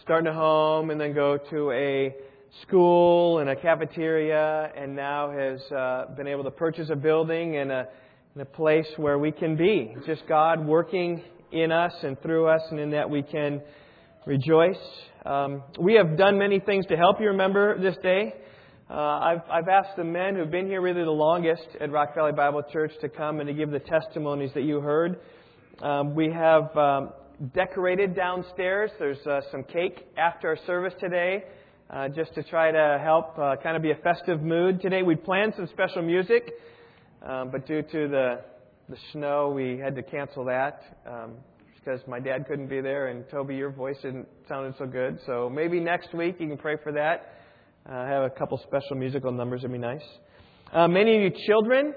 starting a home and then go to a school and a cafeteria and now has uh, been able to purchase a building and a, and a place where we can be. Just God working in us and through us and in that we can rejoice. Um, we have done many things to help you remember this day. Uh, I've, I've asked the men who've been here really the longest at Rock Valley Bible Church to come and to give the testimonies that you heard. Um, we have um, decorated downstairs. There's uh, some cake after our service today, uh, just to try to help uh, kind of be a festive mood today. We planned some special music, um, but due to the the snow, we had to cancel that um, because my dad couldn't be there, and Toby, your voice didn't sounded so good. So maybe next week you can pray for that. Uh, have a couple special musical numbers. It'd be nice. Uh, many of you children,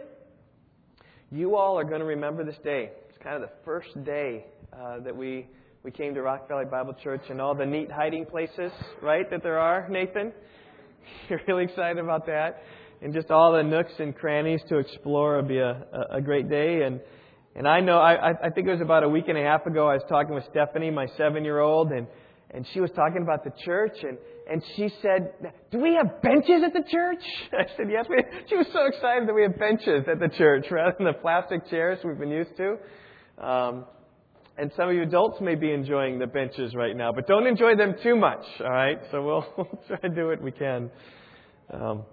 you all are going to remember this day. It's kind of the first day uh, that we we came to Rock Valley Bible Church and all the neat hiding places, right, that there are, Nathan? You're really excited about that. And just all the nooks and crannies to explore would be a, a great day. And, and I know, I, I think it was about a week and a half ago, I was talking with Stephanie, my seven year old, and, and she was talking about the church. And, and she said, Do we have benches at the church? I said, Yes. We, she was so excited that we have benches at the church rather than the plastic chairs we've been used to. Um, and some of you adults may be enjoying the benches right now, but don't enjoy them too much, all right? So we'll, we'll try to do what we can. Um,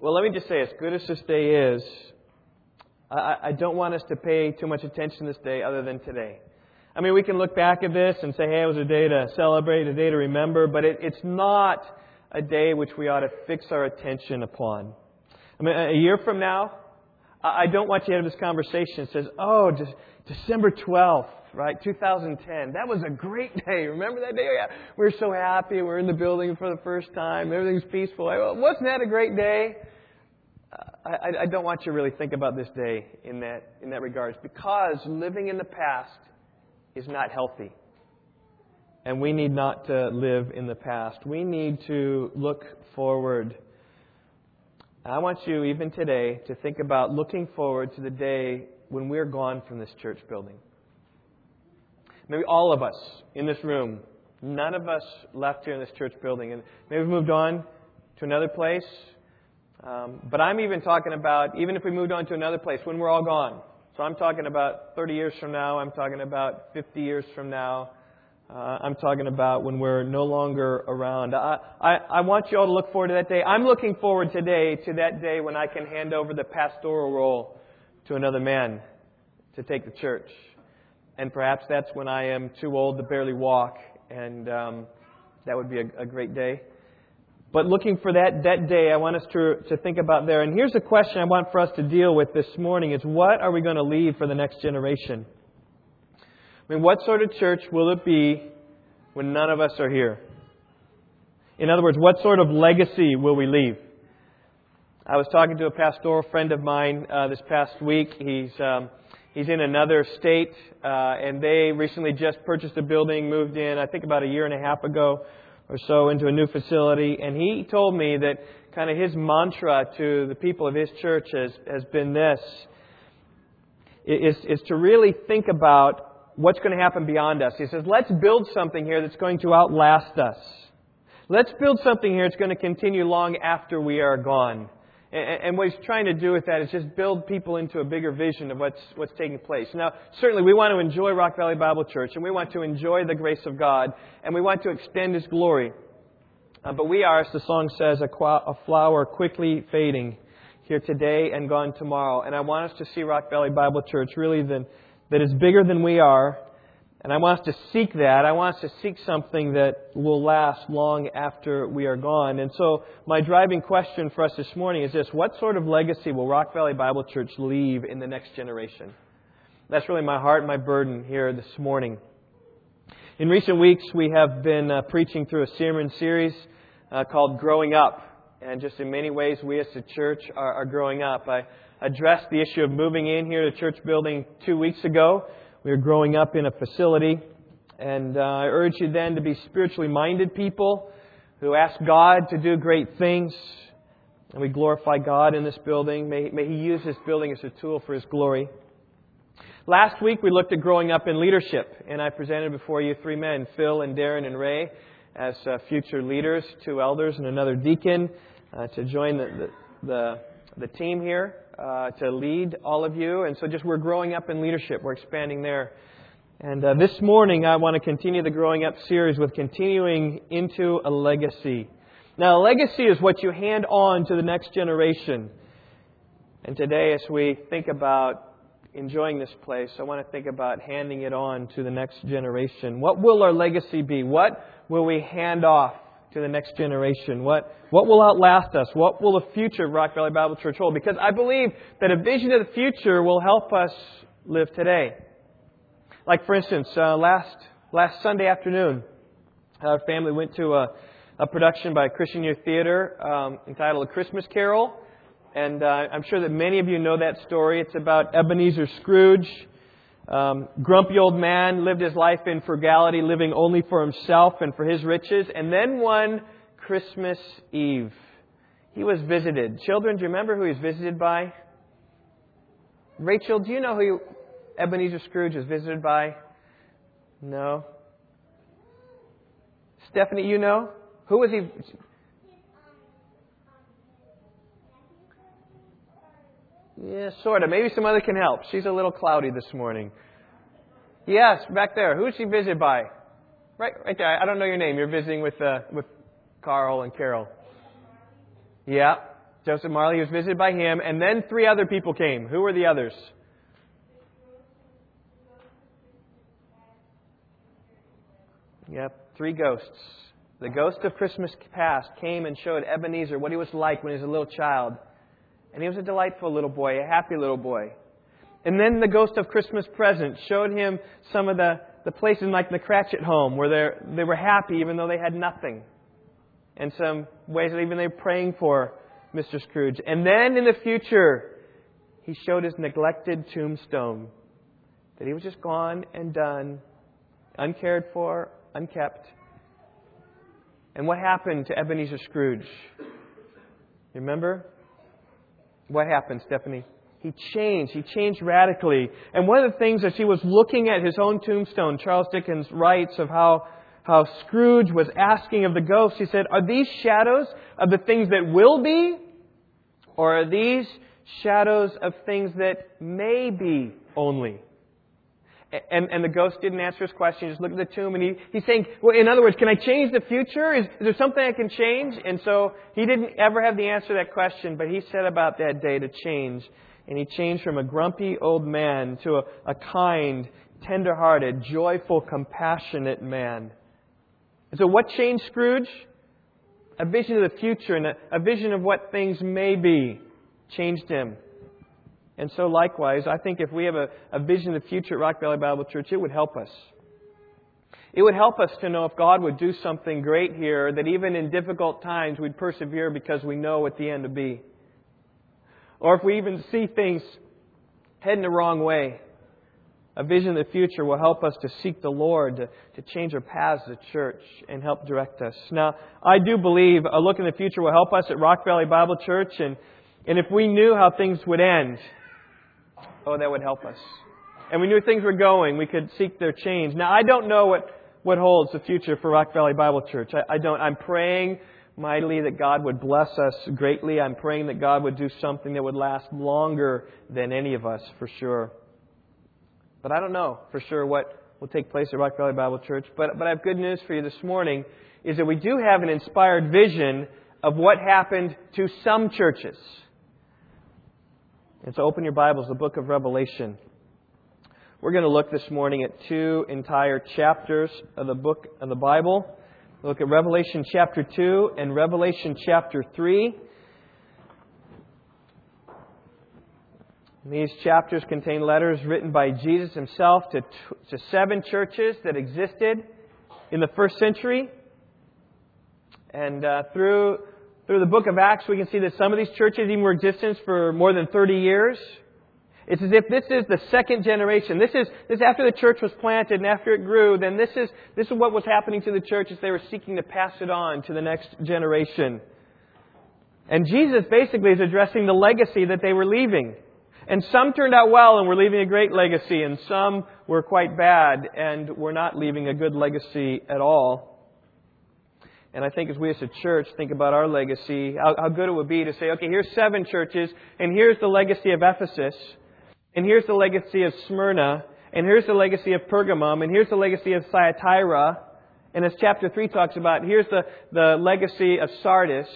well, let me just say, as good as this day is, I, I don't want us to pay too much attention this day other than today. I mean, we can look back at this and say, hey, it was a day to celebrate, a day to remember, but it, it's not a day which we ought to fix our attention upon. I mean, a year from now, I don't want you to have this conversation that says, oh, December 12th, right? 2010. That was a great day. Remember that day? Oh, yeah. We are so happy. We're in the building for the first time. Everything's peaceful. Wasn't that a great day? Uh, I, I don't want you to really think about this day in that, in that regards because living in the past is not healthy. And we need not to live in the past. We need to look forward. I want you, even today, to think about looking forward to the day when we're gone from this church building. Maybe all of us in this room, none of us left here in this church building, and maybe we've moved on to another place. Um, but I'm even talking about, even if we moved on to another place, when we're all gone. So I'm talking about 30 years from now, I'm talking about 50 years from now. Uh, I'm talking about when we're no longer around. I, I, I want you all to look forward to that day. I'm looking forward today to that day when I can hand over the pastoral role to another man to take the church and perhaps that's when I am too old to barely walk, and um, that would be a, a great day. But looking for that, that day, I want us to, to think about there. And here's a question I want for us to deal with this morning is what are we going to leave for the next generation? I mean, what sort of church will it be when none of us are here? In other words, what sort of legacy will we leave? I was talking to a pastoral friend of mine uh, this past week. He's um, He's in another state, uh, and they recently just purchased a building, moved in, I think about a year and a half ago or so, into a new facility. And he told me that kind of his mantra to the people of his church has, has been this is, is to really think about what's going to happen beyond us. He says, let's build something here that's going to outlast us. Let's build something here that's going to continue long after we are gone. And what he's trying to do with that is just build people into a bigger vision of what's, what's taking place. Now, certainly we want to enjoy Rock Valley Bible Church, and we want to enjoy the grace of God, and we want to extend His glory. Uh, but we are, as the song says, a, a flower quickly fading here today and gone tomorrow. And I want us to see Rock Valley Bible Church really than, that is bigger than we are and I want us to seek that. I want us to seek something that will last long after we are gone. And so, my driving question for us this morning is this What sort of legacy will Rock Valley Bible Church leave in the next generation? That's really my heart and my burden here this morning. In recent weeks, we have been uh, preaching through a sermon series uh, called Growing Up. And just in many ways, we as a church are, are growing up. I addressed the issue of moving in here to church building two weeks ago. We are growing up in a facility. And uh, I urge you then to be spiritually minded people who ask God to do great things. And we glorify God in this building. May, may He use this building as a tool for His glory. Last week we looked at growing up in leadership, and I presented before you three men, Phil and Darren and Ray, as uh, future leaders, two elders and another deacon, uh, to join the, the, the, the team here uh, to lead all of you. And so just we're growing up in leadership, we're expanding there. And uh, this morning I want to continue the growing up series with continuing into a legacy. Now, a legacy is what you hand on to the next generation. And today, as we think about enjoying this place, I want to think about handing it on to the next generation. What will our legacy be? What will we hand off to the next generation? What, what will outlast us? What will the future of Rock Valley Bible Church hold? Because I believe that a vision of the future will help us live today. Like, for instance, uh, last, last Sunday afternoon, our family went to a, a production by Christian Youth Theater um, entitled A Christmas Carol. And uh, I'm sure that many of you know that story. It's about Ebenezer Scrooge. Um, grumpy old man lived his life in frugality, living only for himself and for his riches. And then one Christmas Eve, he was visited. Children, do you remember who he was visited by? Rachel, do you know who Ebenezer Scrooge was visited by? No. Stephanie, you know? Who was he? Yeah, sort of. Maybe some other can help. She's a little cloudy this morning. Yes, back there. Who's she visited by? Right, right there. I don't know your name. You're visiting with uh, with Carl and Carol. Yeah, Joseph Marley was visited by him, and then three other people came. Who were the others? Yep, three ghosts. The ghost of Christmas past came and showed Ebenezer what he was like when he was a little child. And he was a delightful little boy, a happy little boy. And then the ghost of Christmas present showed him some of the, the places like the Cratchit home where they were happy even though they had nothing. And some ways that even they were praying for Mr. Scrooge. And then in the future, he showed his neglected tombstone. That he was just gone and done, uncared for, unkept. And what happened to Ebenezer Scrooge? Remember? What happened, Stephanie? He changed. He changed radically. And one of the things as he was looking at his own tombstone, Charles Dickens writes of how, how Scrooge was asking of the ghost, he said, Are these shadows of the things that will be? Or are these shadows of things that may be only? And, and the ghost didn't answer his question. He just looked at the tomb and he, he's saying, well, in other words, can I change the future? Is, is there something I can change? And so he didn't ever have the answer to that question, but he set about that day to change. And he changed from a grumpy old man to a, a kind, tender-hearted, joyful, compassionate man. And so what changed Scrooge? A vision of the future and a, a vision of what things may be changed him. And so, likewise, I think if we have a, a vision of the future at Rock Valley Bible Church, it would help us. It would help us to know if God would do something great here, that even in difficult times we'd persevere because we know what the end will be. Or if we even see things heading the wrong way, a vision of the future will help us to seek the Lord, to, to change our paths as a church, and help direct us. Now, I do believe a look in the future will help us at Rock Valley Bible Church, and, and if we knew how things would end, oh, that would help us. And we knew things were going, we could seek their change. Now, I don't know what, what holds the future for Rock Valley Bible Church. I, I don't. I'm praying mightily that God would bless us greatly. I'm praying that God would do something that would last longer than any of us, for sure. But I don't know for sure what will take place at Rock Valley Bible Church. But, but I have good news for you this morning is that we do have an inspired vision of what happened to some churches. And so open your Bibles, the book of Revelation. We're going to look this morning at two entire chapters of the book of the Bible. We'll look at Revelation chapter 2 and Revelation chapter 3. These chapters contain letters written by Jesus himself to, to seven churches that existed in the first century. And uh, through through the book of Acts, we can see that some of these churches even were in existence for more than 30 years. It's as if this is the second generation. This is this after the church was planted and after it grew, then this is this is what was happening to the church as they were seeking to pass it on to the next generation. And Jesus basically is addressing the legacy that they were leaving. And some turned out well and we're leaving a great legacy, and some were quite bad and we're not leaving a good legacy at all. And I think as we as a church think about our legacy, how, how good it would be to say, okay, here's seven churches, and here's the legacy of Ephesus, and here's the legacy of Smyrna, and here's the legacy of Pergamum, and here's the legacy of Thyatira, and as chapter 3 talks about, here's the, the legacy of Sardis,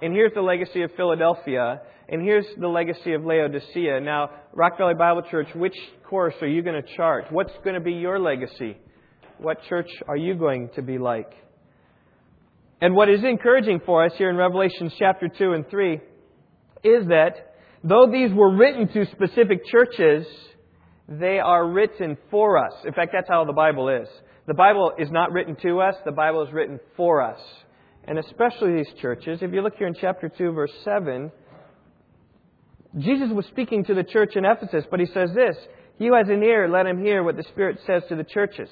and here's the legacy of Philadelphia, and here's the legacy of Laodicea. Now, Rock Valley Bible Church, which course are you going to chart? What's going to be your legacy? What church are you going to be like? And what is encouraging for us here in Revelation chapter 2 and 3 is that though these were written to specific churches, they are written for us. In fact, that's how the Bible is. The Bible is not written to us, the Bible is written for us. And especially these churches. If you look here in chapter 2, verse 7, Jesus was speaking to the church in Ephesus, but he says this He who has an ear, let him hear what the Spirit says to the churches.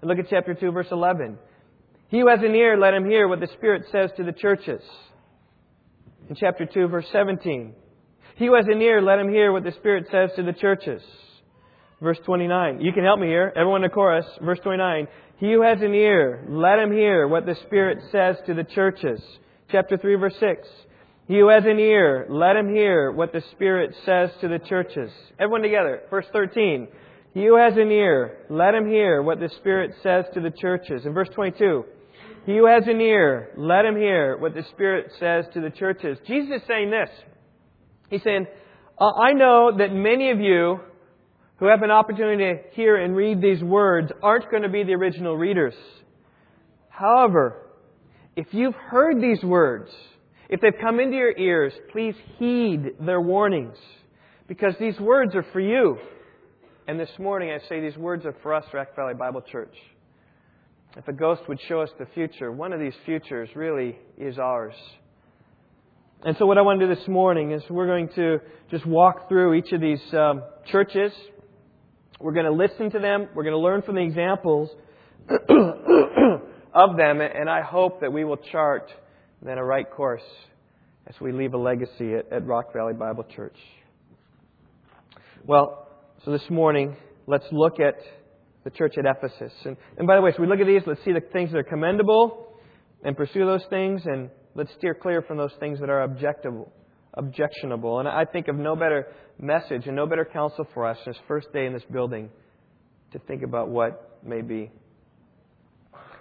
And look at chapter 2, verse 11. He who has an ear, let him hear what the Spirit says to the churches. In chapter 2, verse 17. He who has an ear, let him hear what the Spirit says to the churches. Verse 29. You can help me here. Everyone in the chorus. Verse 29. He who has an ear, let him hear what the Spirit says to the churches. Chapter 3, verse 6. He who has an ear, let him hear what the Spirit says to the churches. Everyone together. Verse 13. He who has an ear, let him hear what the Spirit says to the churches. In verse 22. He who has an ear, let him hear what the Spirit says to the churches. Jesus is saying this. He's saying, uh, I know that many of you who have an opportunity to hear and read these words aren't going to be the original readers. However, if you've heard these words, if they've come into your ears, please heed their warnings. Because these words are for you. And this morning I say these words are for us, Rock Valley Bible Church. If a ghost would show us the future, one of these futures really is ours. And so, what I want to do this morning is we're going to just walk through each of these um, churches. We're going to listen to them. We're going to learn from the examples of them. And I hope that we will chart then a right course as we leave a legacy at, at Rock Valley Bible Church. Well, so this morning, let's look at the church at Ephesus. And, and by the way, as we look at these, let's see the things that are commendable and pursue those things, and let's steer clear from those things that are objectable, objectionable. And I think of no better message and no better counsel for us this first day in this building to think about what may be.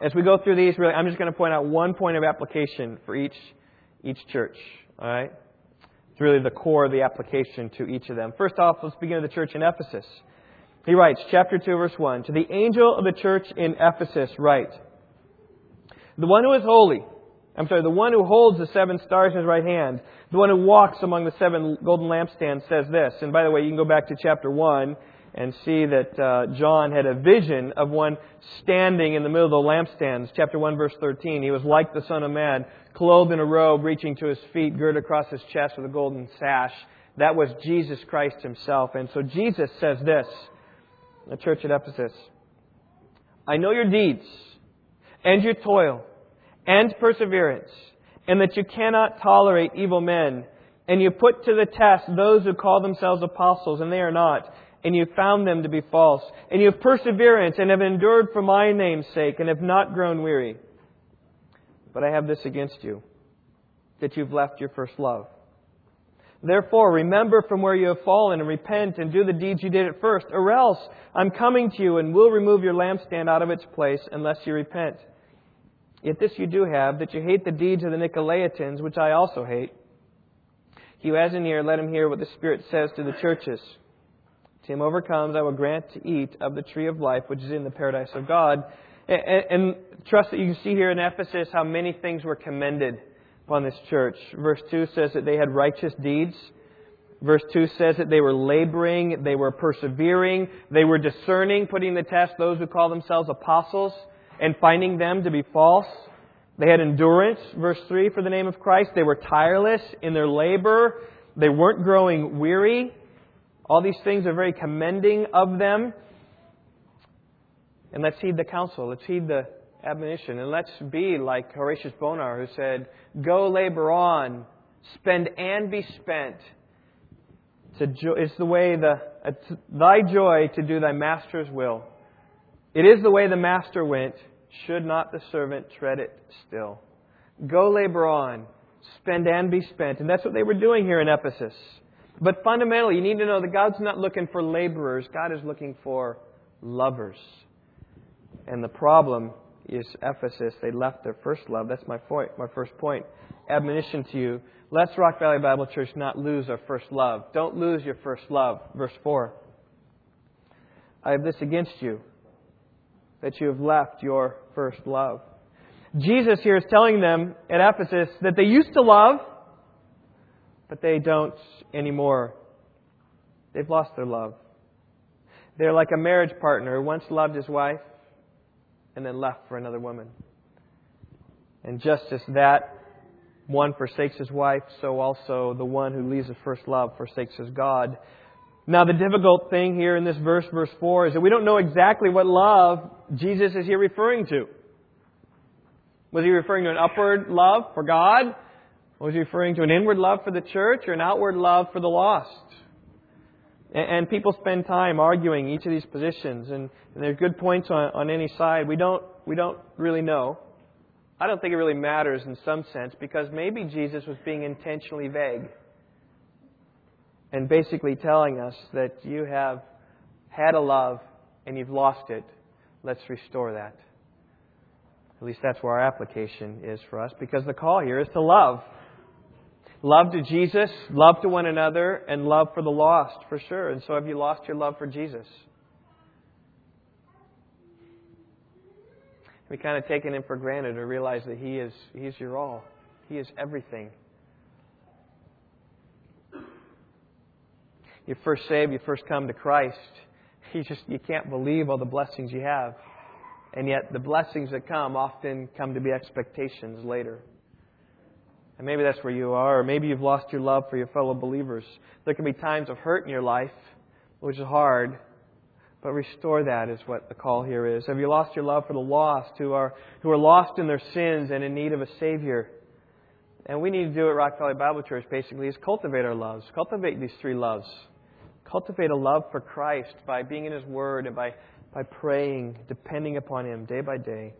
As we go through these, really, I'm just going to point out one point of application for each, each church. All right? It's really the core of the application to each of them. First off, let's begin with the church in Ephesus. He writes, chapter 2, verse 1, To the angel of the church in Ephesus write, The one who is holy, I'm sorry, the one who holds the seven stars in his right hand, the one who walks among the seven golden lampstands says this. And by the way, you can go back to chapter 1 and see that uh, John had a vision of one standing in the middle of the lampstands. Chapter 1, verse 13. He was like the Son of Man, clothed in a robe reaching to his feet, girded across his chest with a golden sash. That was Jesus Christ himself. And so Jesus says this the church at Ephesus. I know your deeds and your toil and perseverance, and that you cannot tolerate evil men, and you put to the test those who call themselves apostles, and they are not, and you found them to be false, and you have perseverance and have endured for my name's sake, and have not grown weary. But I have this against you, that you've left your first love. Therefore, remember from where you have fallen and repent and do the deeds you did at first, or else I'm coming to you and will remove your lampstand out of its place unless you repent. Yet this you do have, that you hate the deeds of the Nicolaitans, which I also hate. He who has an ear, let him hear what the Spirit says to the churches. To him overcomes, I will grant to eat of the tree of life, which is in the paradise of God. And, and trust that you can see here in Ephesus how many things were commended upon this church. Verse 2 says that they had righteous deeds. Verse 2 says that they were laboring, they were persevering, they were discerning, putting the test those who call themselves apostles and finding them to be false. They had endurance, verse 3, for the name of Christ. They were tireless in their labor. They weren't growing weary. All these things are very commending of them. And let's heed the counsel. Let's heed the admonition. And let's be like Horatius Bonar, who said, Go labor on, spend and be spent. It's, jo- it's the way the it's thy joy to do thy master's will. It is the way the master went. Should not the servant tread it still? Go labor on, spend and be spent. And that's what they were doing here in Ephesus. But fundamentally, you need to know that God's not looking for laborers, God is looking for lovers. And the problem is Ephesus. They left their first love. That's my point, my first point. Admonition to you. Let's Rock Valley Bible Church not lose our first love. Don't lose your first love. Verse 4. I have this against you, that you have left your first love. Jesus here is telling them at Ephesus that they used to love, but they don't anymore. They've lost their love. They're like a marriage partner who once loved his wife and then left for another woman. And just as that one forsakes his wife, so also the one who leaves his first love forsakes his God. Now, the difficult thing here in this verse, verse 4, is that we don't know exactly what love Jesus is here referring to. Was he referring to an upward love for God? Was he referring to an inward love for the church or an outward love for the lost? And, people spend time arguing each of these positions, and, and there's good points on, on any side. We don't, we don't really know. I don't think it really matters in some sense because maybe Jesus was being intentionally vague and basically telling us that you have had a love and you've lost it. Let's restore that. At least that's where our application is for us because the call here is to love. Love to Jesus, love to one another, and love for the lost, for sure. And so have you lost your love for Jesus? We kind of taken him for granted or realize that he is he's your all. He is everything. You first saved, you first come to Christ. You just you can't believe all the blessings you have. And yet the blessings that come often come to be expectations later. And maybe that's where you are, or maybe you've lost your love for your fellow believers. There can be times of hurt in your life, which is hard, but restore that is what the call here is. Have you lost your love for the lost who are, who are lost in their sins and in need of a Savior? And we need to do at Rock Valley Bible Church basically is cultivate our loves. Cultivate these three loves. Cultivate a love for Christ by being in His Word and by, by praying, depending upon Him day by day.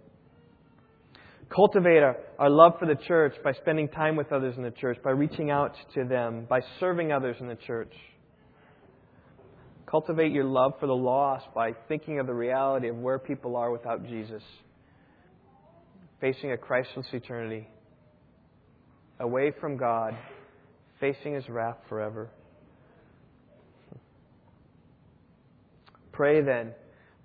Cultivate our, our love for the church by spending time with others in the church, by reaching out to them, by serving others in the church. Cultivate your love for the lost by thinking of the reality of where people are without Jesus, facing a Christless eternity, away from God, facing His wrath forever. Pray then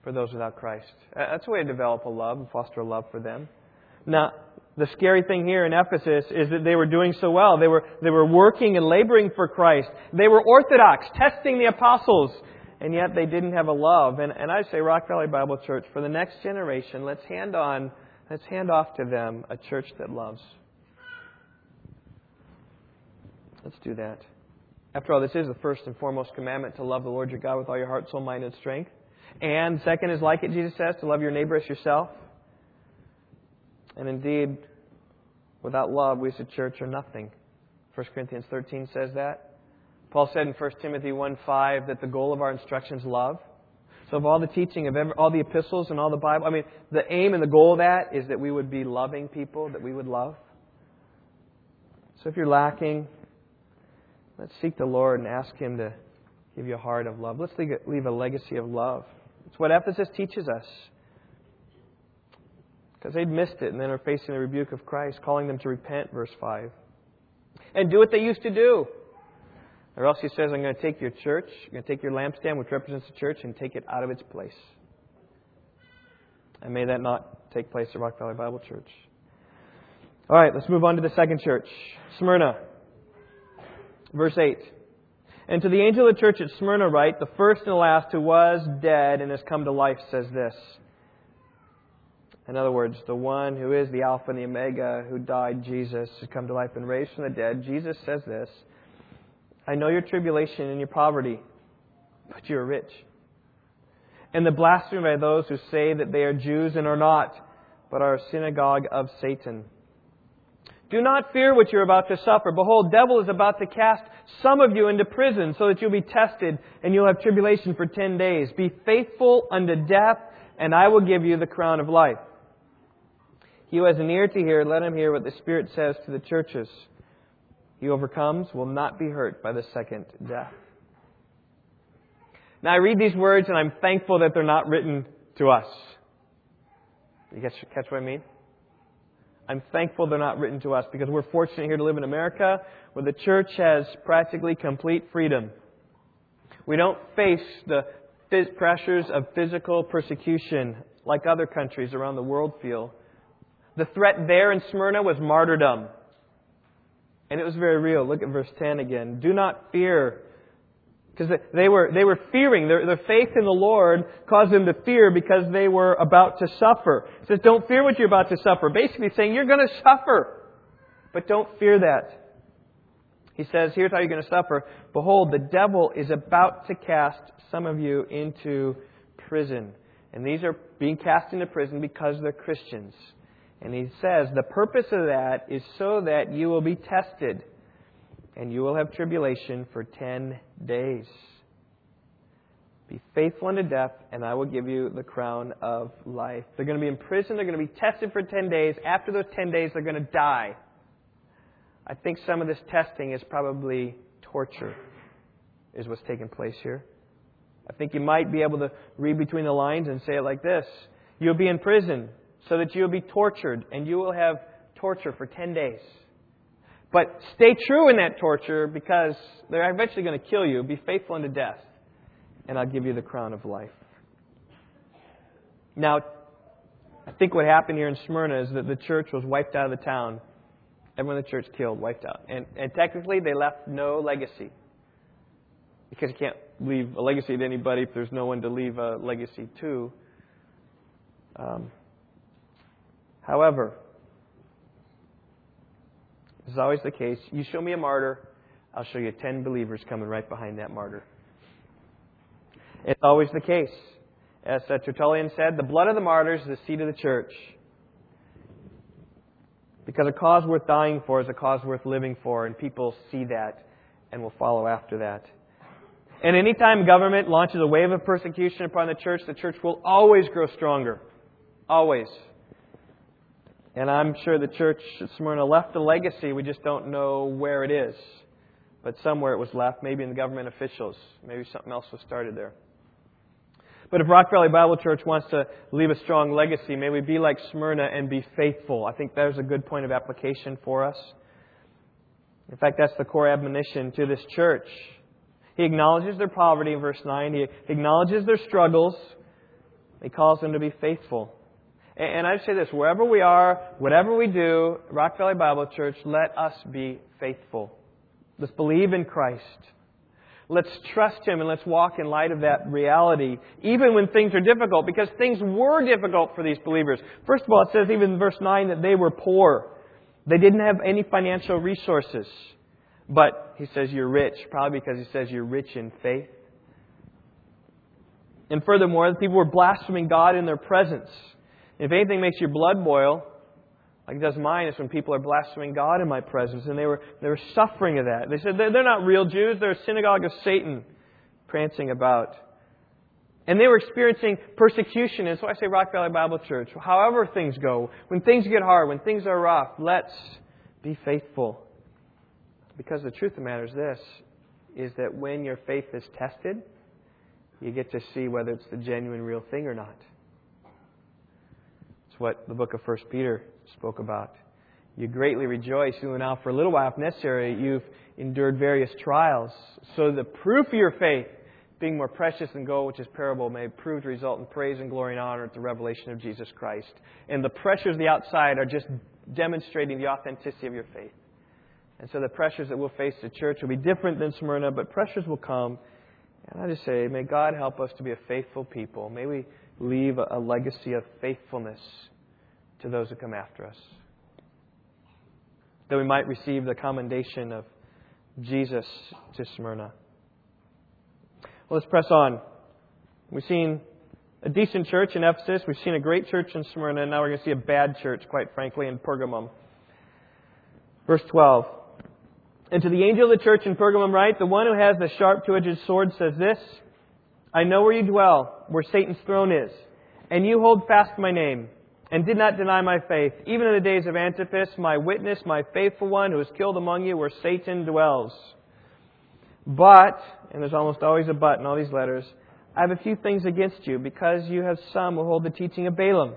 for those without Christ. That's a way to develop a love and foster a love for them. Now, the scary thing here in Ephesus is that they were doing so well. They were, they were working and laboring for Christ. They were orthodox, testing the apostles, and yet they didn't have a love. And, and I say, Rock Valley Bible Church, for the next generation, let's hand on, let's hand off to them a church that loves. Let's do that. After all, this is the first and foremost commandment to love the Lord your God with all your heart, soul, mind, and strength. And second is like it, Jesus says, to love your neighbor as yourself. And indeed, without love, we as a church are nothing. 1 Corinthians 13 says that. Paul said in 1 Timothy 1 5 that the goal of our instruction is love. So, of all the teaching of every, all the epistles and all the Bible, I mean, the aim and the goal of that is that we would be loving people, that we would love. So, if you're lacking, let's seek the Lord and ask Him to give you a heart of love. Let's leave a legacy of love. It's what Ephesus teaches us. Because they'd missed it and then are facing the rebuke of Christ, calling them to repent, verse 5. And do what they used to do. Or else he says, I'm going to take your church, I'm going to take your lampstand, which represents the church, and take it out of its place. And may that not take place at Rock Valley Bible Church. All right, let's move on to the second church, Smyrna. Verse 8. And to the angel of the church at Smyrna write, the first and the last who was dead and has come to life says this. In other words, the one who is the Alpha and the Omega, who died, Jesus, who come to life and raised from the dead. Jesus says this I know your tribulation and your poverty, but you are rich. And the blasphemy by those who say that they are Jews and are not, but are a synagogue of Satan. Do not fear what you're about to suffer. Behold, devil is about to cast some of you into prison so that you'll be tested and you'll have tribulation for ten days. Be faithful unto death and I will give you the crown of life. He who has an ear to hear, let him hear what the Spirit says to the churches. He overcomes will not be hurt by the second death. Now I read these words and I'm thankful that they're not written to us. You catch, catch what I mean? I'm thankful they're not written to us because we're fortunate here to live in America where the church has practically complete freedom. We don't face the pressures of physical persecution like other countries around the world feel. The threat there in Smyrna was martyrdom. And it was very real. Look at verse 10 again. Do not fear. Because they were, they were fearing. Their, their faith in the Lord caused them to fear because they were about to suffer. It says, don't fear what you're about to suffer. Basically saying, you're going to suffer. But don't fear that. He says, here's how you're going to suffer. Behold, the devil is about to cast some of you into prison. And these are being cast into prison because they're Christians. And he says, the purpose of that is so that you will be tested and you will have tribulation for 10 days. Be faithful unto death, and I will give you the crown of life. They're going to be in prison. They're going to be tested for 10 days. After those 10 days, they're going to die. I think some of this testing is probably torture, is what's taking place here. I think you might be able to read between the lines and say it like this You'll be in prison so that you'll be tortured, and you will have torture for 10 days. But stay true in that torture because they're eventually going to kill you. Be faithful unto death, and I'll give you the crown of life. Now, I think what happened here in Smyrna is that the church was wiped out of the town. Everyone in the church killed, wiped out. And, and technically, they left no legacy. Because you can't leave a legacy to anybody if there's no one to leave a legacy to. Um, however, this is always the case. You show me a martyr, I'll show you 10 believers coming right behind that martyr. It's always the case. As Tertullian said, the blood of the martyrs is the seed of the church. Because a cause worth dying for is a cause worth living for, and people see that and will follow after that. And anytime government launches a wave of persecution upon the church, the church will always grow stronger. Always. And I'm sure the church at Smyrna left a legacy. We just don't know where it is. But somewhere it was left, maybe in the government officials. Maybe something else was started there. But if Rock Valley Bible Church wants to leave a strong legacy, may we be like Smyrna and be faithful. I think there's a good point of application for us. In fact, that's the core admonition to this church. He acknowledges their poverty in verse 9. He acknowledges their struggles. He calls them to be faithful. And I say this wherever we are, whatever we do, Rock Valley Bible Church, let us be faithful. Let's believe in Christ. Let's trust Him and let's walk in light of that reality, even when things are difficult, because things were difficult for these believers. First of all, it says even in verse 9 that they were poor. They didn't have any financial resources. But he says you're rich, probably because he says you're rich in faith. And furthermore, the people were blaspheming God in their presence. If anything makes your blood boil, like it does mine, it's when people are blaspheming God in my presence. And they were, they were suffering of that. They said they're not real Jews, they're a synagogue of Satan prancing about. And they were experiencing persecution. And so I say Rock Valley Bible Church, however things go, when things get hard, when things are rough, let's be faithful because the truth of the matter is this is that when your faith is tested, you get to see whether it's the genuine real thing or not. What the book of First Peter spoke about. You greatly rejoice, who now for a little while, if necessary, you've endured various trials, so the proof of your faith, being more precious than gold, which is parable, may prove to result in praise and glory and honor at the revelation of Jesus Christ. And the pressures of the outside are just demonstrating the authenticity of your faith. And so the pressures that we'll face the church will be different than Smyrna, but pressures will come. And I just say, may God help us to be a faithful people. May we leave a legacy of faithfulness to those who come after us. That we might receive the commendation of Jesus to Smyrna. Well, let's press on. We've seen a decent church in Ephesus. We've seen a great church in Smyrna. And now we're going to see a bad church, quite frankly, in Pergamum. Verse 12. And to the angel of the church in Pergamum write, the one who has the sharp two-edged sword says this, I know where you dwell, where Satan's throne is, and you hold fast my name, and did not deny my faith, even in the days of Antipas, my witness, my faithful one, who was killed among you, where Satan dwells. But, and there's almost always a but in all these letters, I have a few things against you, because you have some who hold the teaching of Balaam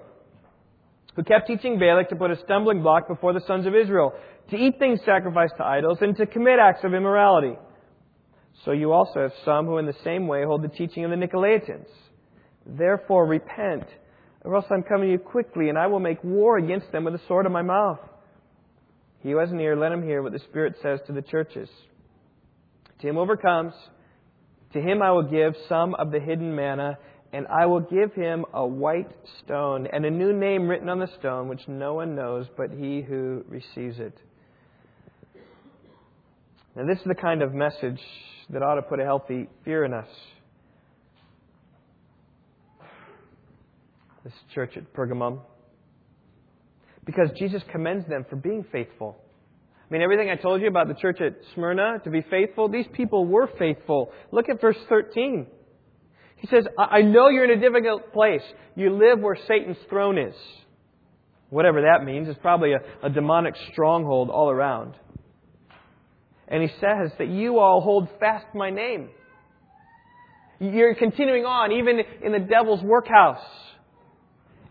who kept teaching Balak to put a stumbling block before the sons of Israel, to eat things sacrificed to idols, and to commit acts of immorality. So you also have some who in the same way hold the teaching of the Nicolaitans. Therefore repent, or else I'm coming to you quickly, and I will make war against them with the sword of my mouth. He who has an ear, let him hear what the Spirit says to the churches. To him overcomes, to him I will give some of the hidden manna and I will give him a white stone and a new name written on the stone, which no one knows but he who receives it. Now, this is the kind of message that ought to put a healthy fear in us. This church at Pergamum. Because Jesus commends them for being faithful. I mean, everything I told you about the church at Smyrna to be faithful, these people were faithful. Look at verse 13. He says, I know you're in a difficult place. You live where Satan's throne is. Whatever that means, it's probably a, a demonic stronghold all around. And he says that you all hold fast my name. You're continuing on, even in the devil's workhouse.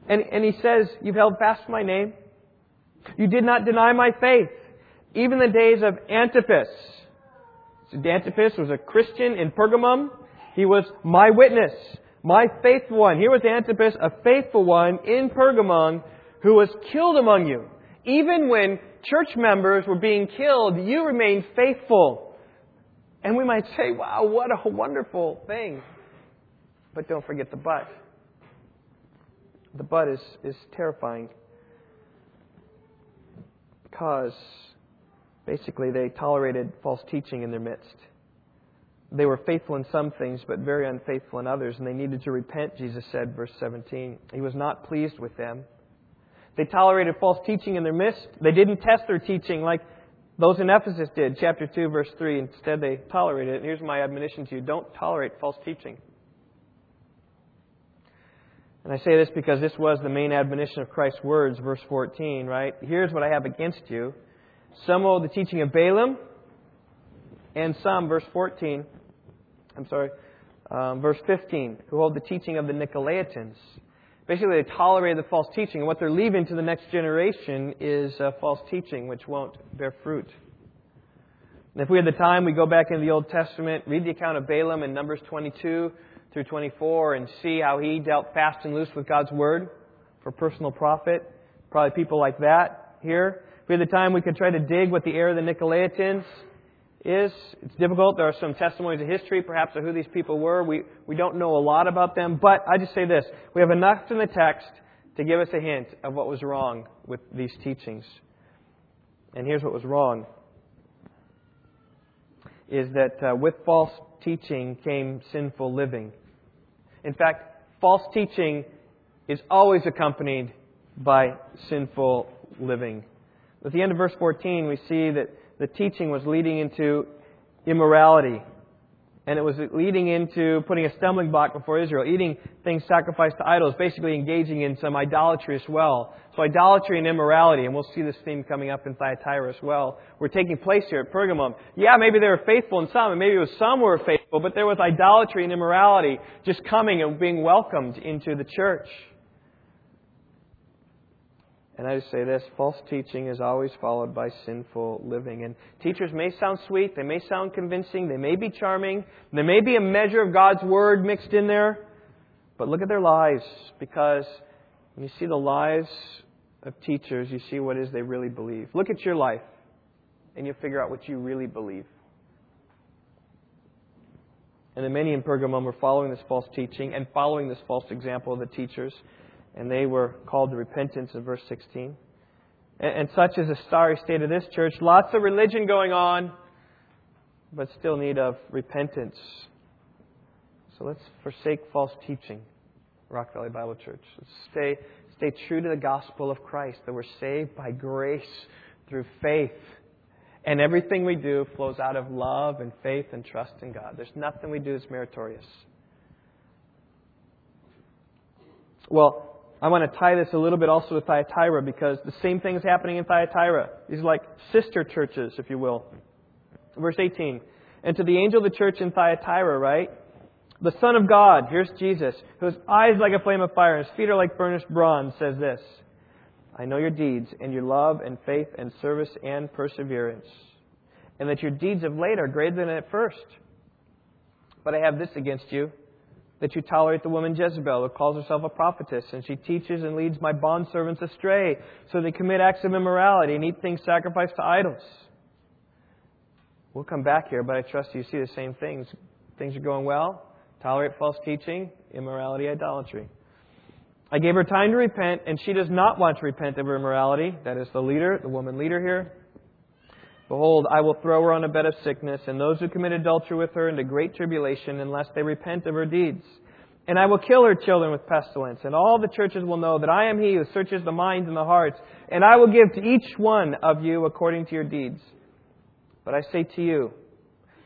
And, and he says, You've held fast my name. You did not deny my faith, even the days of Antipas. So Antipas was a Christian in Pergamum. He was my witness, my faithful one. Here was Antipas, a faithful one in Pergamon, who was killed among you. Even when church members were being killed, you remained faithful. And we might say, wow, what a wonderful thing. But don't forget the but. The but is, is terrifying. Because basically they tolerated false teaching in their midst. They were faithful in some things, but very unfaithful in others, and they needed to repent, Jesus said, verse 17. He was not pleased with them. They tolerated false teaching in their midst. They didn't test their teaching like those in Ephesus did, chapter 2, verse 3. Instead, they tolerated it. And here's my admonition to you don't tolerate false teaching. And I say this because this was the main admonition of Christ's words, verse 14, right? Here's what I have against you. Some hold the teaching of Balaam, and some, verse 14, I'm sorry, um, verse 15, who hold the teaching of the Nicolaitans. Basically, they tolerated the false teaching, and what they're leaving to the next generation is uh, false teaching, which won't bear fruit. And if we had the time, we go back into the Old Testament, read the account of Balaam in Numbers 22 through 24, and see how he dealt fast and loose with God's word for personal profit. Probably people like that here. If we had the time, we could try to dig what the error of the Nicolaitans is. It's difficult. There are some testimonies of history, perhaps, of who these people were. We, we don't know a lot about them, but I just say this. We have enough in the text to give us a hint of what was wrong with these teachings. And here's what was wrong is that uh, with false teaching came sinful living. In fact, false teaching is always accompanied by sinful living. At the end of verse 14, we see that the teaching was leading into immorality. And it was leading into putting a stumbling block before Israel, eating things sacrificed to idols, basically engaging in some idolatry as well. So idolatry and immorality, and we'll see this theme coming up in Thyatira as well, were taking place here at Pergamum. Yeah, maybe they were faithful in some, and maybe it was some were faithful, but there was idolatry and immorality just coming and being welcomed into the church. And I just say this false teaching is always followed by sinful living. And teachers may sound sweet, they may sound convincing, they may be charming, there may be a measure of God's word mixed in there, but look at their lives because when you see the lives of teachers, you see what it is they really believe. Look at your life and you'll figure out what you really believe. And the many in Pergamum were following this false teaching and following this false example of the teachers and they were called to repentance in verse 16. And, and such is the sorry state of this church. Lots of religion going on, but still need of repentance. So let's forsake false teaching, Rock Valley Bible Church. Let's stay, stay true to the gospel of Christ, that we're saved by grace through faith And everything we do flows out of love and faith and trust in God. There's nothing we do that's meritorious. Well, I want to tie this a little bit also to Thyatira because the same thing is happening in Thyatira. These are like sister churches, if you will. Verse 18. And to the angel of the church in Thyatira, right? The Son of God, here's Jesus, whose eyes like a flame of fire and his feet are like burnished bronze, says this I know your deeds and your love and faith and service and perseverance, and that your deeds of late are greater than at first. But I have this against you that you tolerate the woman Jezebel, who calls herself a prophetess, and she teaches and leads my bondservants astray, so they commit acts of immorality and eat things sacrificed to idols. We'll come back here, but I trust you see the same things. Things are going well. Tolerate false teaching, immorality, idolatry. I gave her time to repent, and she does not want to repent of her immorality. That is the leader, the woman leader here. Behold, I will throw her on a bed of sickness, and those who commit adultery with her into great tribulation, unless they repent of her deeds. And I will kill her children with pestilence, and all the churches will know that I am he who searches the minds and the hearts, and I will give to each one of you according to your deeds. But I say to you,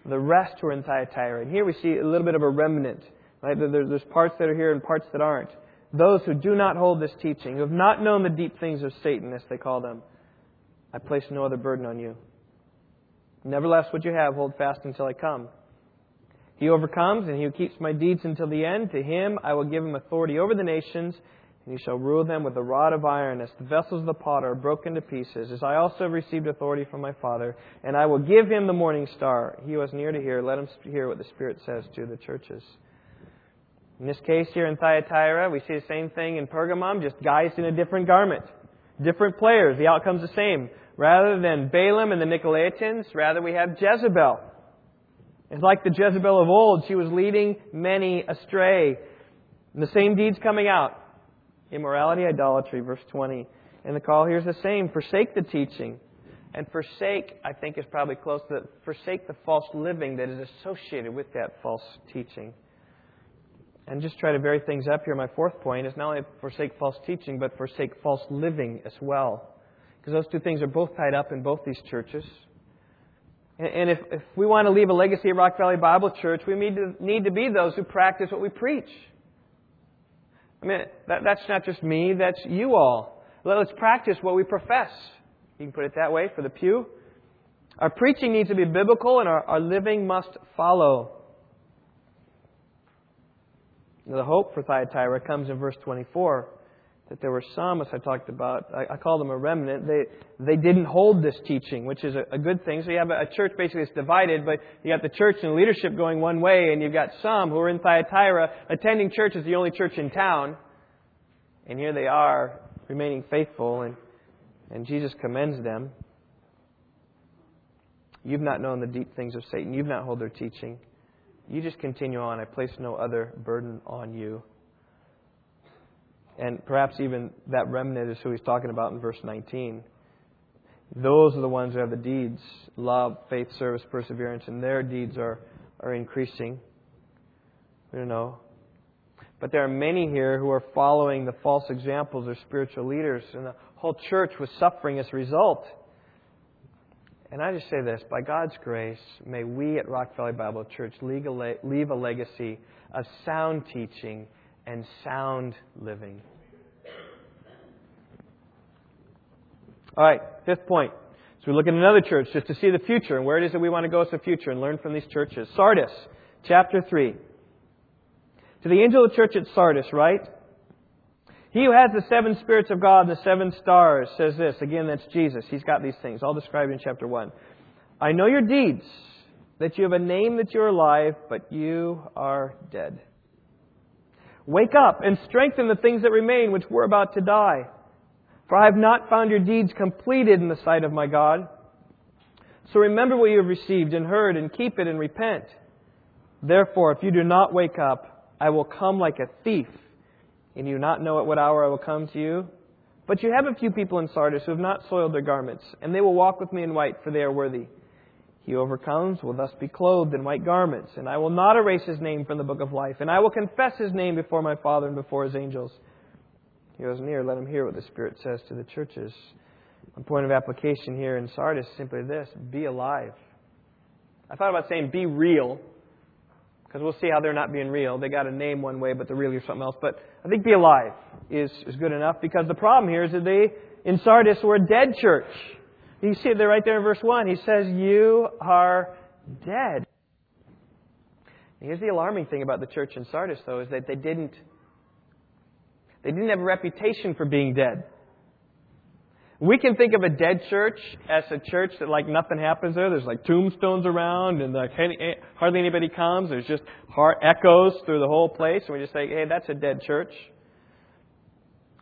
the rest who are in Thyatira, and here we see a little bit of a remnant. Right? There's parts that are here and parts that aren't. Those who do not hold this teaching, who have not known the deep things of Satan, as they call them, I place no other burden on you. Nevertheless, what you have, hold fast until I come. He overcomes, and he who keeps my deeds until the end, to him I will give him authority over the nations, and he shall rule them with a rod of iron, as the vessels of the potter are broken to pieces, as I also have received authority from my Father, and I will give him the morning star. He who is near to hear, let him hear what the Spirit says to the churches. In this case here in Thyatira, we see the same thing in Pergamum, just guys in a different garment. Different players. The outcome's the same. Rather than Balaam and the Nicolaitans, rather we have Jezebel. It's like the Jezebel of old. She was leading many astray. And the same deeds coming out. Immorality, idolatry, verse 20. And the call here is the same. Forsake the teaching. And forsake, I think, is probably close to forsake the false living that is associated with that false teaching. And just try to vary things up here. My fourth point is not only forsake false teaching, but forsake false living as well. Because those two things are both tied up in both these churches. And if, if we want to leave a legacy at Rock Valley Bible Church, we need to, need to be those who practice what we preach. I mean, that, that's not just me, that's you all. Let's practice what we profess. You can put it that way for the pew. Our preaching needs to be biblical and our, our living must follow. The hope for Thyatira comes in verse 24 that there were some, as I talked about, I, I call them a remnant. They they didn't hold this teaching, which is a, a good thing. So you have a, a church basically that's divided, but you got the church and leadership going one way, and you've got some who are in Thyatira attending church as the only church in town, and here they are remaining faithful, and and Jesus commends them. You've not known the deep things of Satan. You've not held their teaching. You just continue on. I place no other burden on you. And perhaps even that remnant is who he's talking about in verse 19. Those are the ones who have the deeds love, faith, service, perseverance, and their deeds are, are increasing. We don't know. But there are many here who are following the false examples of spiritual leaders, and the whole church was suffering as a result. And I just say this by God's grace, may we at Rock Valley Bible Church leave a legacy of sound teaching and sound living. All right, fifth point. So we look at another church just to see the future and where it is that we want to go as the future and learn from these churches. Sardis, chapter 3. To the angel of the church at Sardis, right? He who has the seven spirits of God and the seven stars says this. Again, that's Jesus. He's got these things, all described in chapter 1. I know your deeds, that you have a name that you're alive, but you are dead. Wake up and strengthen the things that remain, which were about to die. For I have not found your deeds completed in the sight of my God. So remember what you have received and heard, and keep it and repent. Therefore, if you do not wake up, I will come like a thief, and you do not know at what hour I will come to you. But you have a few people in Sardis who have not soiled their garments, and they will walk with me in white, for they are worthy. He overcomes will thus be clothed in white garments, and I will not erase his name from the book of life, and I will confess his name before my Father and before his angels. He was near, let him hear what the Spirit says to the churches. One point of application here in Sardis is simply this be alive. I thought about saying be real, because we'll see how they're not being real. They got a name one way, but they're really something else. But I think be alive is, is good enough because the problem here is that they, in Sardis, were a dead church. You see it there right there in verse 1. He says, You are dead. Here's the alarming thing about the church in Sardis, though, is that they didn't, they didn't have a reputation for being dead. We can think of a dead church as a church that like nothing happens there. There's like tombstones around and like eh, hardly anybody comes. There's just echoes through the whole place, and we just say, "Hey, that's a dead church."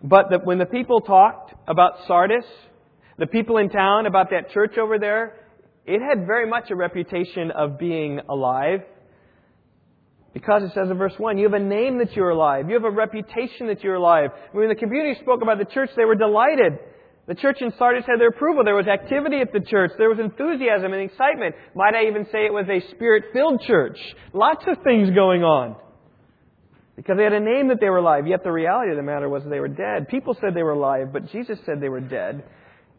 But the, when the people talked about Sardis, the people in town about that church over there, it had very much a reputation of being alive. Because it says in verse 1, you have a name that you're alive. You have a reputation that you're alive. When the community spoke about the church, they were delighted. The church in Sardis had their approval. There was activity at the church. There was enthusiasm and excitement. Might I even say it was a spirit filled church? Lots of things going on. Because they had a name that they were alive. Yet the reality of the matter was they were dead. People said they were alive, but Jesus said they were dead.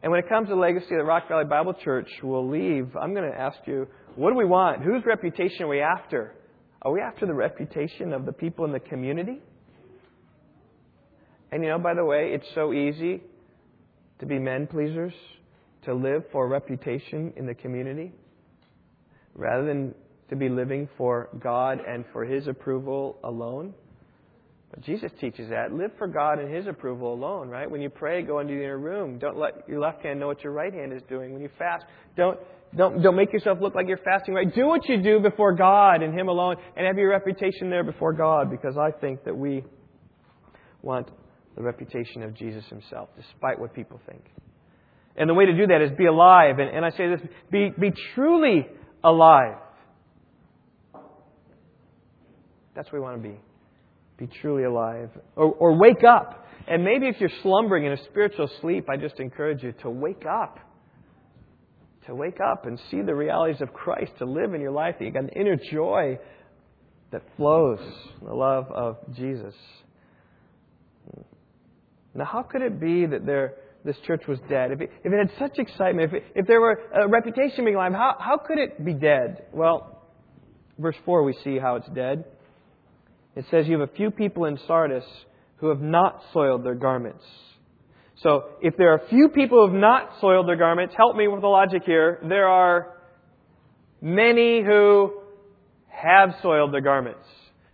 And when it comes to legacy the Rock Valley Bible Church will leave, I'm going to ask you, what do we want? Whose reputation are we after? Are we after the reputation of the people in the community? And you know, by the way, it's so easy to be men pleasers, to live for reputation in the community, rather than to be living for God and for His approval alone. But Jesus teaches that. Live for God and His approval alone, right? When you pray, go into the inner room. Don't let your left hand know what your right hand is doing. When you fast, don't, don't, don't make yourself look like you're fasting, right? Do what you do before God and Him alone and have your reputation there before God because I think that we want the reputation of Jesus himself, despite what people think. And the way to do that is be alive. And, and I say this be, be truly alive. That's what we want to be. Be truly alive. Or, or wake up. And maybe if you're slumbering in a spiritual sleep, I just encourage you to wake up. To wake up and see the realities of Christ, to live in your life, that you got an inner joy that flows, the love of Jesus. Now, how could it be that there, this church was dead? If it, if it had such excitement, if, it, if there were a reputation being alive, how, how could it be dead? Well, verse 4, we see how it's dead. It says, You have a few people in Sardis who have not soiled their garments. So, if there are a few people who have not soiled their garments, help me with the logic here. There are many who have soiled their garments.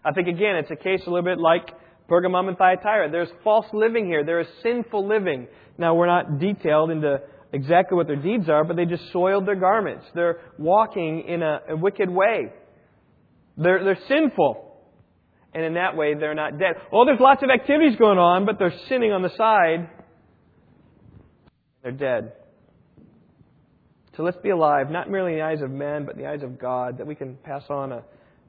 I think, again, it's a case a little bit like Pergamum and Thyatira. There's false living here. There is sinful living. Now, we're not detailed into exactly what their deeds are, but they just soiled their garments. They're walking in a, a wicked way. They're, they're sinful. And in that way, they're not dead. Oh, there's lots of activities going on, but they're sinning on the side. They're dead. So let's be alive, not merely in the eyes of men, but in the eyes of God, that we can pass on a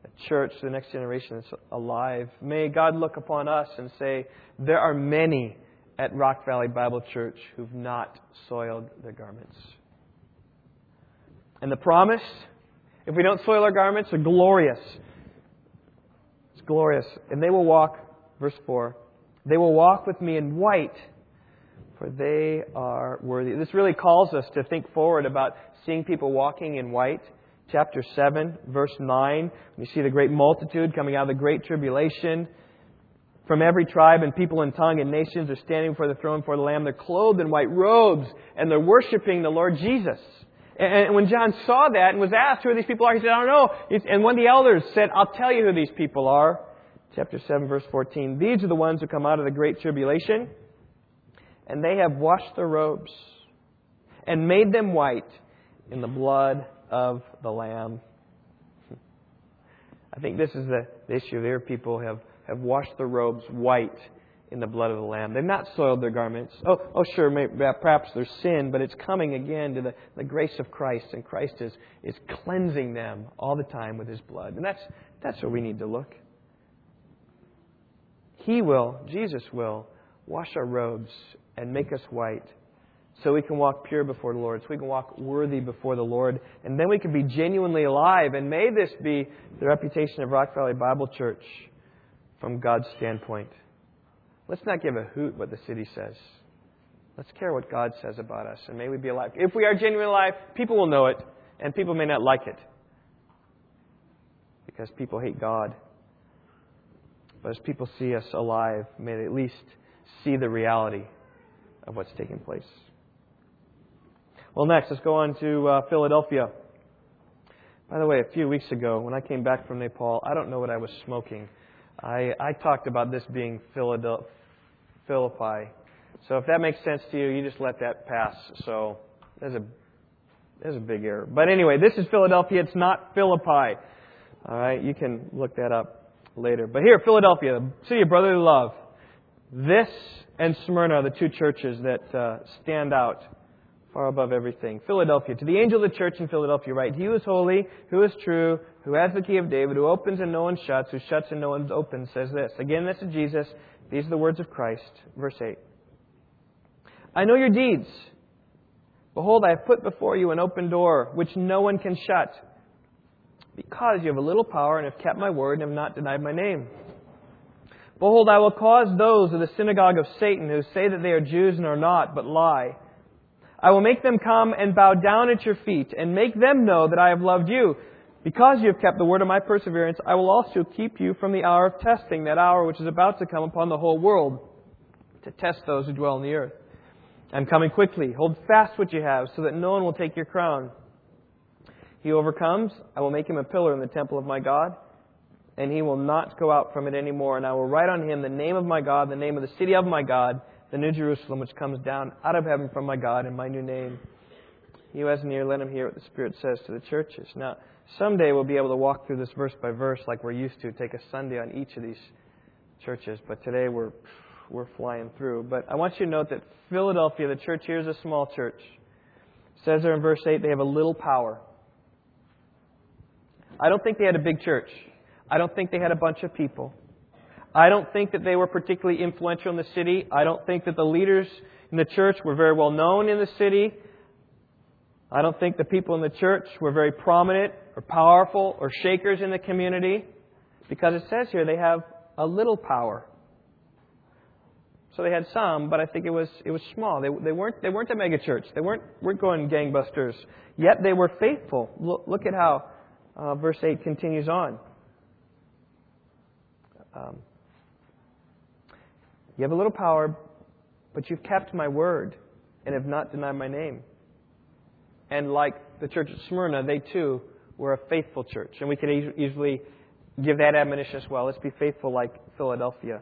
a church to the next generation that's alive. May God look upon us and say, there are many at Rock Valley Bible Church who've not soiled their garments. And the promise, if we don't soil our garments, are glorious. Glorious. And they will walk, verse 4, they will walk with me in white, for they are worthy. This really calls us to think forward about seeing people walking in white chapter 7, verse 9. You see the great multitude coming out of the great tribulation. From every tribe and people and tongue and nations are standing before the throne for the Lamb. They're clothed in white robes and they're worshiping the Lord Jesus. And when John saw that and was asked who these people are, he said, I don't know. And one of the elders said, I'll tell you who these people are. Chapter 7, verse 14. These are the ones who come out of the great tribulation, and they have washed their robes and made them white in the blood of the Lamb. I think this is the, issue there. People have, have washed their robes white in the blood of the Lamb. They've not soiled their garments. Oh, oh sure, maybe, uh, perhaps there's sin, but it's coming again to the, the grace of Christ, and Christ is, is cleansing them all the time with His blood. And that's, that's where we need to look. He will, Jesus will, wash our robes and make us white so we can walk pure before the Lord, so we can walk worthy before the Lord, and then we can be genuinely alive. And may this be the reputation of Rock Valley Bible Church from God's standpoint. Let's not give a hoot what the city says. Let's care what God says about us, and may we be alive. If we are genuinely alive, people will know it, and people may not like it because people hate God. But as people see us alive, may they at least see the reality of what's taking place. Well, next, let's go on to uh, Philadelphia. By the way, a few weeks ago, when I came back from Nepal, I don't know what I was smoking. I, I talked about this being Philippi. So if that makes sense to you, you just let that pass. So there's a there's a big error. But anyway, this is Philadelphia. It's not Philippi. All right, you can look that up later. But here, Philadelphia, the city of brotherly love. This and Smyrna are the two churches that uh, stand out far above everything. Philadelphia. To the angel of the church in Philadelphia, write, He who is holy, who is true, who has the key of David, who opens and no one shuts, who shuts and no one opens, says this. Again, this is Jesus. These are the words of Christ. Verse 8. I know your deeds. Behold, I have put before you an open door, which no one can shut. Because you have a little power and have kept my word and have not denied my name. Behold, I will cause those of the synagogue of Satan who say that they are Jews and are not, but lie I will make them come and bow down at your feet and make them know that I have loved you. Because you have kept the word of my perseverance, I will also keep you from the hour of testing, that hour which is about to come upon the whole world to test those who dwell on the earth. I'm coming quickly. Hold fast what you have so that no one will take your crown. He overcomes, I will make him a pillar in the temple of my God, and he will not go out from it any more. And I will write on him the name of my God, the name of the city of my God, the new Jerusalem which comes down out of heaven from my God in my new name. He who has an ear, let him hear what the Spirit says to the churches. Now, someday we'll be able to walk through this verse by verse like we're used to, take a Sunday on each of these churches. But today we're, we're flying through. But I want you to note that Philadelphia, the church here, is a small church. It says there in verse 8, they have a little power. I don't think they had a big church. I don't think they had a bunch of people. I don't think that they were particularly influential in the city. I don't think that the leaders in the church were very well known in the city. I don't think the people in the church were very prominent or powerful or shakers in the community because it says here they have a little power. So they had some, but I think it was it was small. They, they weren't they weren't a mega church. They weren't weren't going gangbusters. Yet they were faithful. Look, look at how uh, verse eight continues on. Um, you have a little power, but you've kept my word and have not denied my name. And like the church at Smyrna, they too were a faithful church. And we could easily give that admonition as well. Let's be faithful like Philadelphia.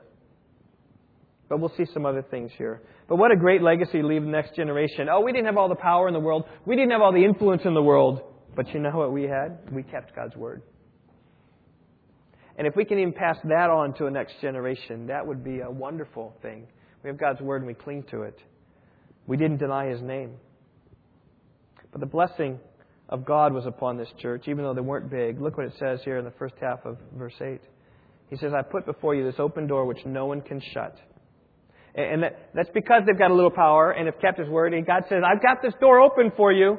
But we'll see some other things here. But what a great legacy to leave the next generation. Oh, we didn't have all the power in the world. We didn't have all the influence in the world. But you know what we had? We kept God's word. And if we can even pass that on to a next generation, that would be a wonderful thing. We have God's Word and we cling to it. We didn't deny His name. But the blessing of God was upon this church, even though they weren't big. Look what it says here in the first half of verse 8. He says, I put before you this open door which no one can shut. And that, that's because they've got a little power and have kept His Word. And God says, I've got this door open for you.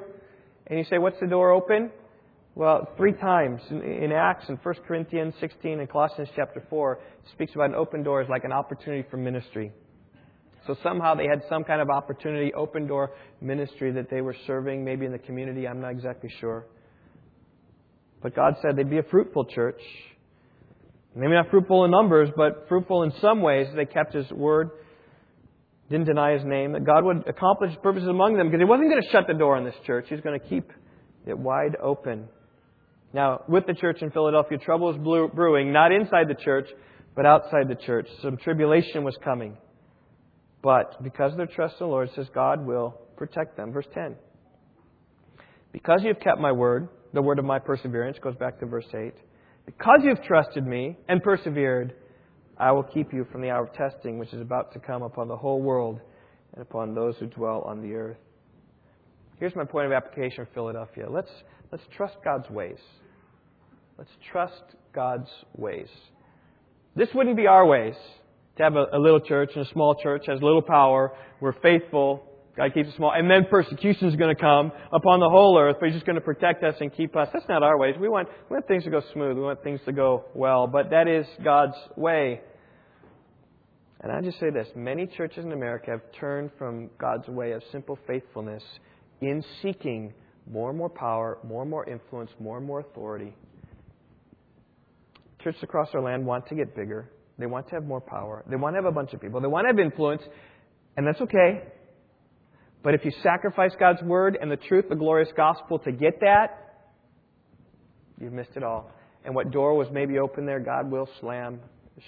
And you say, What's the door open? Well, three times in, Acts and 1 Corinthians 16 and Colossians chapter 4, it speaks about an open door as like an opportunity for ministry. So somehow they had some kind of opportunity, open door ministry that they were serving, maybe in the community, I'm not exactly sure. But God said they'd be a fruitful church. Maybe not fruitful in numbers, but fruitful in some ways. They kept His word, didn't deny His name, that God would accomplish His purposes among them because He wasn't going to shut the door on this church. He's going to keep it wide open. Now, with the church in Philadelphia, trouble was brewing, not inside the church, but outside the church. Some tribulation was coming. But because of their trust in the Lord, says God will protect them. Verse 10. Because you have kept my word, the word of my perseverance, goes back to verse 8. Because you have trusted me and persevered, I will keep you from the hour of testing, which is about to come upon the whole world and upon those who dwell on the earth. Here's my point of application for Philadelphia. Let's, let's trust God's ways. Let's trust God's ways. This wouldn't be our ways to have a, a little church and a small church has little power. We're faithful. God keeps us small. And then persecution is going to come upon the whole earth, but He's just going to protect us and keep us. That's not our ways. We want, we want things to go smooth. We want things to go well. But that is God's way. And I just say this many churches in America have turned from God's way of simple faithfulness in seeking more and more power, more and more influence, more and more authority. Churches across our land want to get bigger. They want to have more power. They want to have a bunch of people. They want to have influence, and that's okay. But if you sacrifice God's word and the truth, the glorious gospel to get that, you've missed it all. And what door was maybe open there, God will slam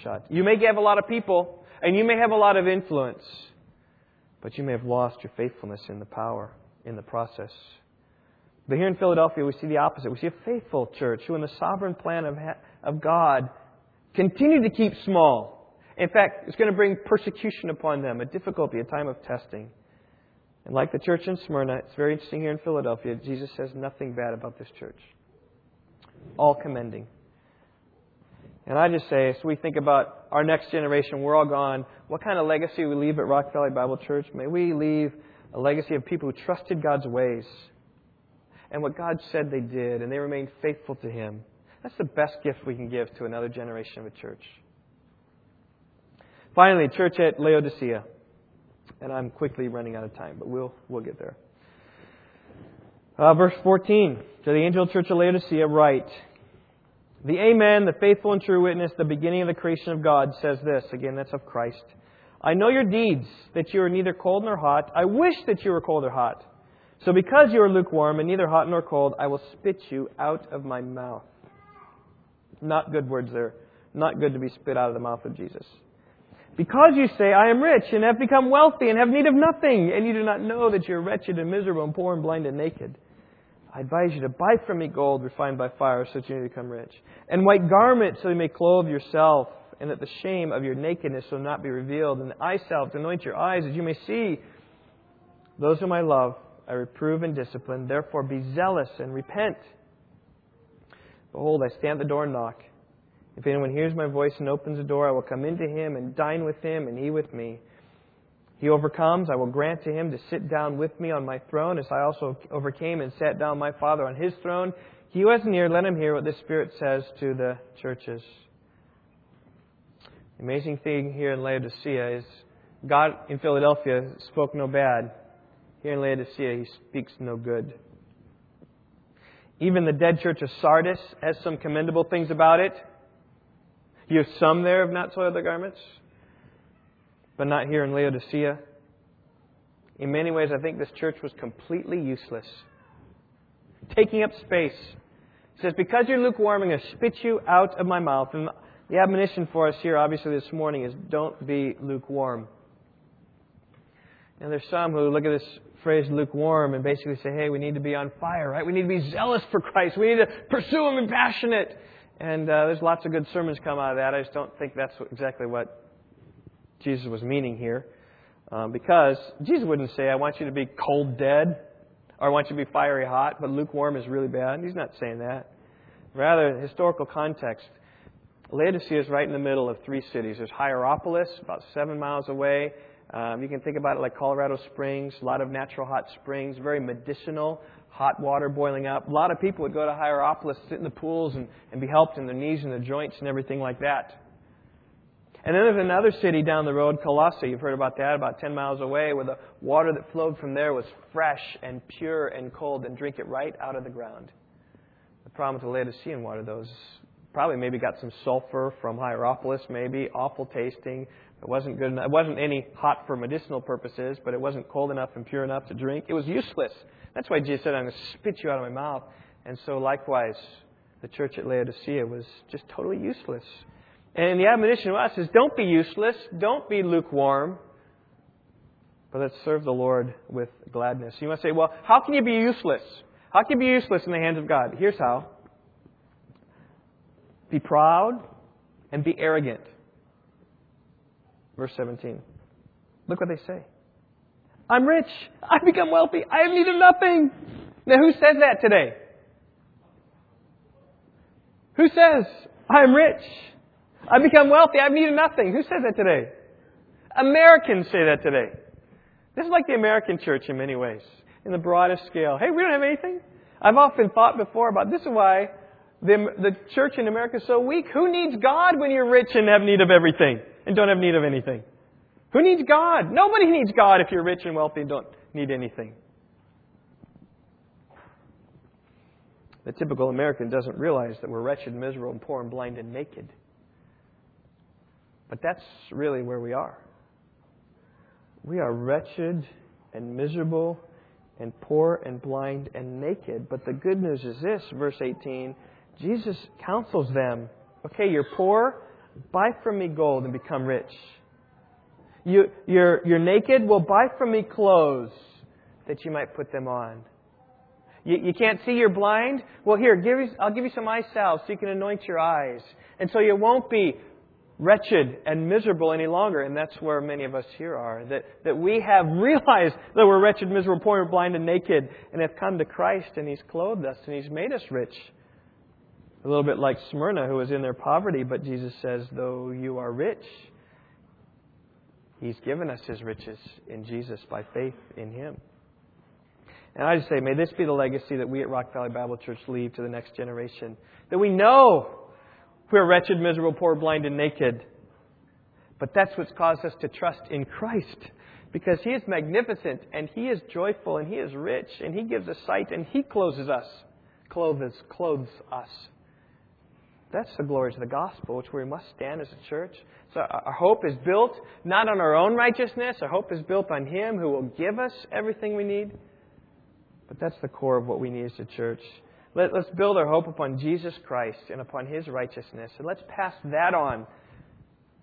shut. You may have a lot of people, and you may have a lot of influence, but you may have lost your faithfulness in the power, in the process. But here in Philadelphia, we see the opposite. We see a faithful church who, in the sovereign plan of, of God, continue to keep small. In fact, it's going to bring persecution upon them, a difficulty, a time of testing. And like the church in Smyrna, it's very interesting here in Philadelphia, Jesus says nothing bad about this church. All commending. And I just say, as we think about our next generation, we're all gone, what kind of legacy we leave at Rock Valley Bible Church? May we leave a legacy of people who trusted God's ways and what God said they did, and they remained faithful to Him. That's the best gift we can give to another generation of a church. Finally, church at Laodicea. And I'm quickly running out of time, but we'll, we'll get there. Uh, verse 14. To the angel church of Laodicea, write, The Amen, the faithful and true witness, the beginning of the creation of God, says this. Again, that's of Christ. I know your deeds, that you are neither cold nor hot. I wish that you were cold or hot. So because you are lukewarm and neither hot nor cold, I will spit you out of my mouth. Not good words there. Not good to be spit out of the mouth of Jesus. Because you say, I am rich and have become wealthy and have need of nothing, and you do not know that you are wretched and miserable and poor and blind and naked. I advise you to buy from me gold refined by fire so that you may become rich, and white garments so you may clothe yourself, and that the shame of your nakedness will not be revealed, and eye salve to anoint your eyes that you may see. Those whom I love, I reprove and discipline. Therefore be zealous and repent. Behold, I stand at the door and knock. If anyone hears my voice and opens the door, I will come into him and dine with him, and he with me. He overcomes, I will grant to him to sit down with me on my throne, as I also overcame and sat down my Father on his throne. He who has an ear, let him hear what the Spirit says to the churches. The amazing thing here in Laodicea is God in Philadelphia spoke no bad. Here in Laodicea, he speaks no good. Even the dead church of Sardis has some commendable things about it. You have some there have not soiled their garments, but not here in Laodicea. In many ways, I think this church was completely useless, taking up space. It says, Because you're lukewarm, to spit you out of my mouth. And the admonition for us here, obviously, this morning is don't be lukewarm. And there's some who look at this phrase lukewarm and basically say, hey, we need to be on fire, right? We need to be zealous for Christ. We need to pursue Him and passionate. And uh, there's lots of good sermons come out of that. I just don't think that's exactly what Jesus was meaning here. Um, because Jesus wouldn't say, I want you to be cold dead or I want you to be fiery hot, but lukewarm is really bad. He's not saying that. Rather, historical context. Laodicea is right in the middle of three cities. There's Hierapolis, about seven miles away. Um, you can think about it like Colorado Springs, a lot of natural hot springs, very medicinal hot water boiling up. A lot of people would go to Hierapolis, sit in the pools, and, and be helped in their knees and their joints and everything like that. And then there's another city down the road, Colossae. You've heard about that, about 10 miles away, where the water that flowed from there was fresh and pure and cold, and drink it right out of the ground. The problem with the Laodicean water, though, is probably maybe got some sulfur from Hierapolis, maybe, awful tasting. It wasn't good enough. It wasn't any hot for medicinal purposes, but it wasn't cold enough and pure enough to drink. It was useless. That's why Jesus said, I'm going to spit you out of my mouth. And so, likewise, the church at Laodicea was just totally useless. And the admonition to us is don't be useless, don't be lukewarm, but let's serve the Lord with gladness. You must say, well, how can you be useless? How can you be useless in the hands of God? Here's how be proud and be arrogant. Verse 17. Look what they say. I'm rich. I've become wealthy. I have need of nothing. Now, who says that today? Who says, I'm rich? I've become wealthy. I've need of nothing. Who says that today? Americans say that today. This is like the American church in many ways, in the broadest scale. Hey, we don't have anything. I've often thought before about this is why the, the church in America is so weak. Who needs God when you're rich and have need of everything and don't have need of anything? Who needs God? Nobody needs God if you're rich and wealthy and don't need anything. The typical American doesn't realize that we're wretched, miserable, and poor and blind and naked. But that's really where we are. We are wretched and miserable and poor and blind and naked. But the good news is this, verse 18 Jesus counsels them okay, you're poor, buy from me gold and become rich. You, you're, you're naked, well, buy from me clothes that you might put them on. You, you can't see you're blind? Well, here, give I'll give you some eye salve so you can anoint your eyes. And so you won't be wretched and miserable any longer. And that's where many of us here are. That, that we have realized that we're wretched, miserable, poor, blind, and naked, and have come to Christ, and He's clothed us, and He's made us rich. A little bit like Smyrna, who was in their poverty, but Jesus says, though you are rich, He's given us His riches in Jesus by faith in Him. And I just say, may this be the legacy that we at Rock Valley Bible Church leave to the next generation. That we know we're wretched, miserable, poor, blind, and naked. But that's what's caused us to trust in Christ. Because He is magnificent, and He is joyful, and He is rich, and He gives us sight, and He clothes us. Clothes, clothes us. That's the glories of the gospel, which we must stand as a church. So our hope is built not on our own righteousness. Our hope is built on Him who will give us everything we need. But that's the core of what we need as a church. Let, us build our hope upon Jesus Christ and upon His righteousness. And let's pass that on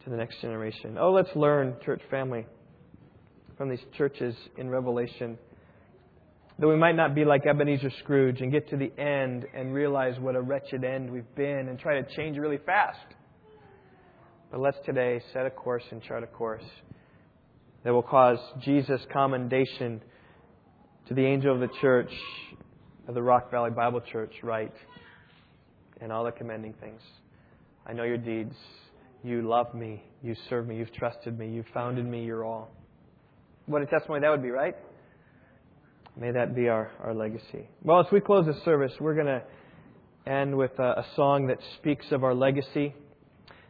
to the next generation. Oh, let's learn, church family, from these churches in Revelation. That we might not be like Ebenezer Scrooge and get to the end and realize what a wretched end we've been and try to change really fast. But let's today set a course and chart a course that will cause Jesus' commendation to the angel of the church of the Rock Valley Bible Church, right and all the commending things. I know your deeds. You love me. You serve me. You've trusted me. You've founded me. You're all. What a testimony that would be, right? May that be our, our legacy. Well, as we close this service, we're going to end with a, a song that speaks of our legacy.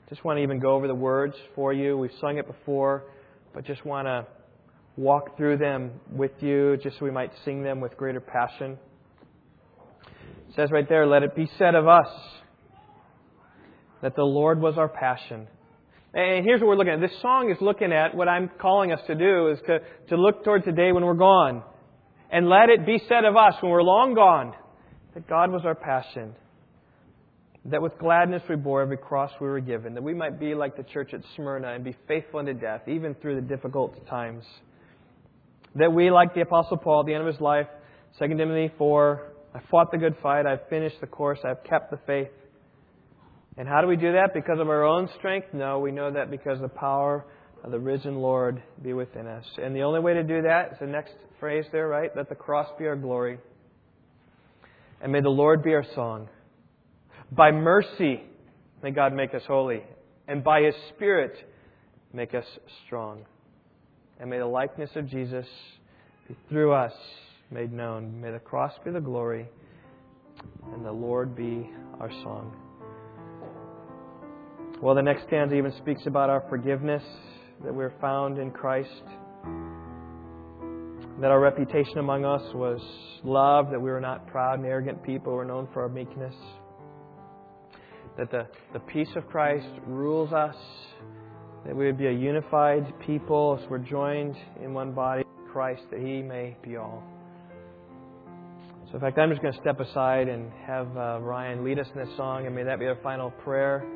Just want to even go over the words for you. We've sung it before, but just want to walk through them with you just so we might sing them with greater passion. It says right there, let it be said of us that the Lord was our passion. And here's what we're looking at. This song is looking at what I'm calling us to do is to, to look towards the day when we're gone. And let it be said of us when we're long gone that God was our passion. That with gladness we bore every cross we were given. That we might be like the church at Smyrna and be faithful unto death, even through the difficult times that we, like the Apostle Paul at the end of his life, 2 Timothy 4, I fought the good fight, I've finished the course, I've kept the faith. And how do we do that? Because of our own strength? No, we know that because the power of the risen Lord be within us. And the only way to do that is the next phrase there, right? Let the cross be our glory. And may the Lord be our song. By mercy, may God make us holy. And by His Spirit, make us strong. And may the likeness of Jesus be through us made known. May the cross be the glory and the Lord be our song. Well, the next stanza even speaks about our forgiveness, that we're found in Christ, that our reputation among us was love, that we were not proud and arrogant people, we're known for our meekness, that the, the peace of Christ rules us that we would be a unified people as we're joined in one body, Christ, that He may be all. So, in fact, I'm just going to step aside and have uh, Ryan lead us in this song, and may that be our final prayer.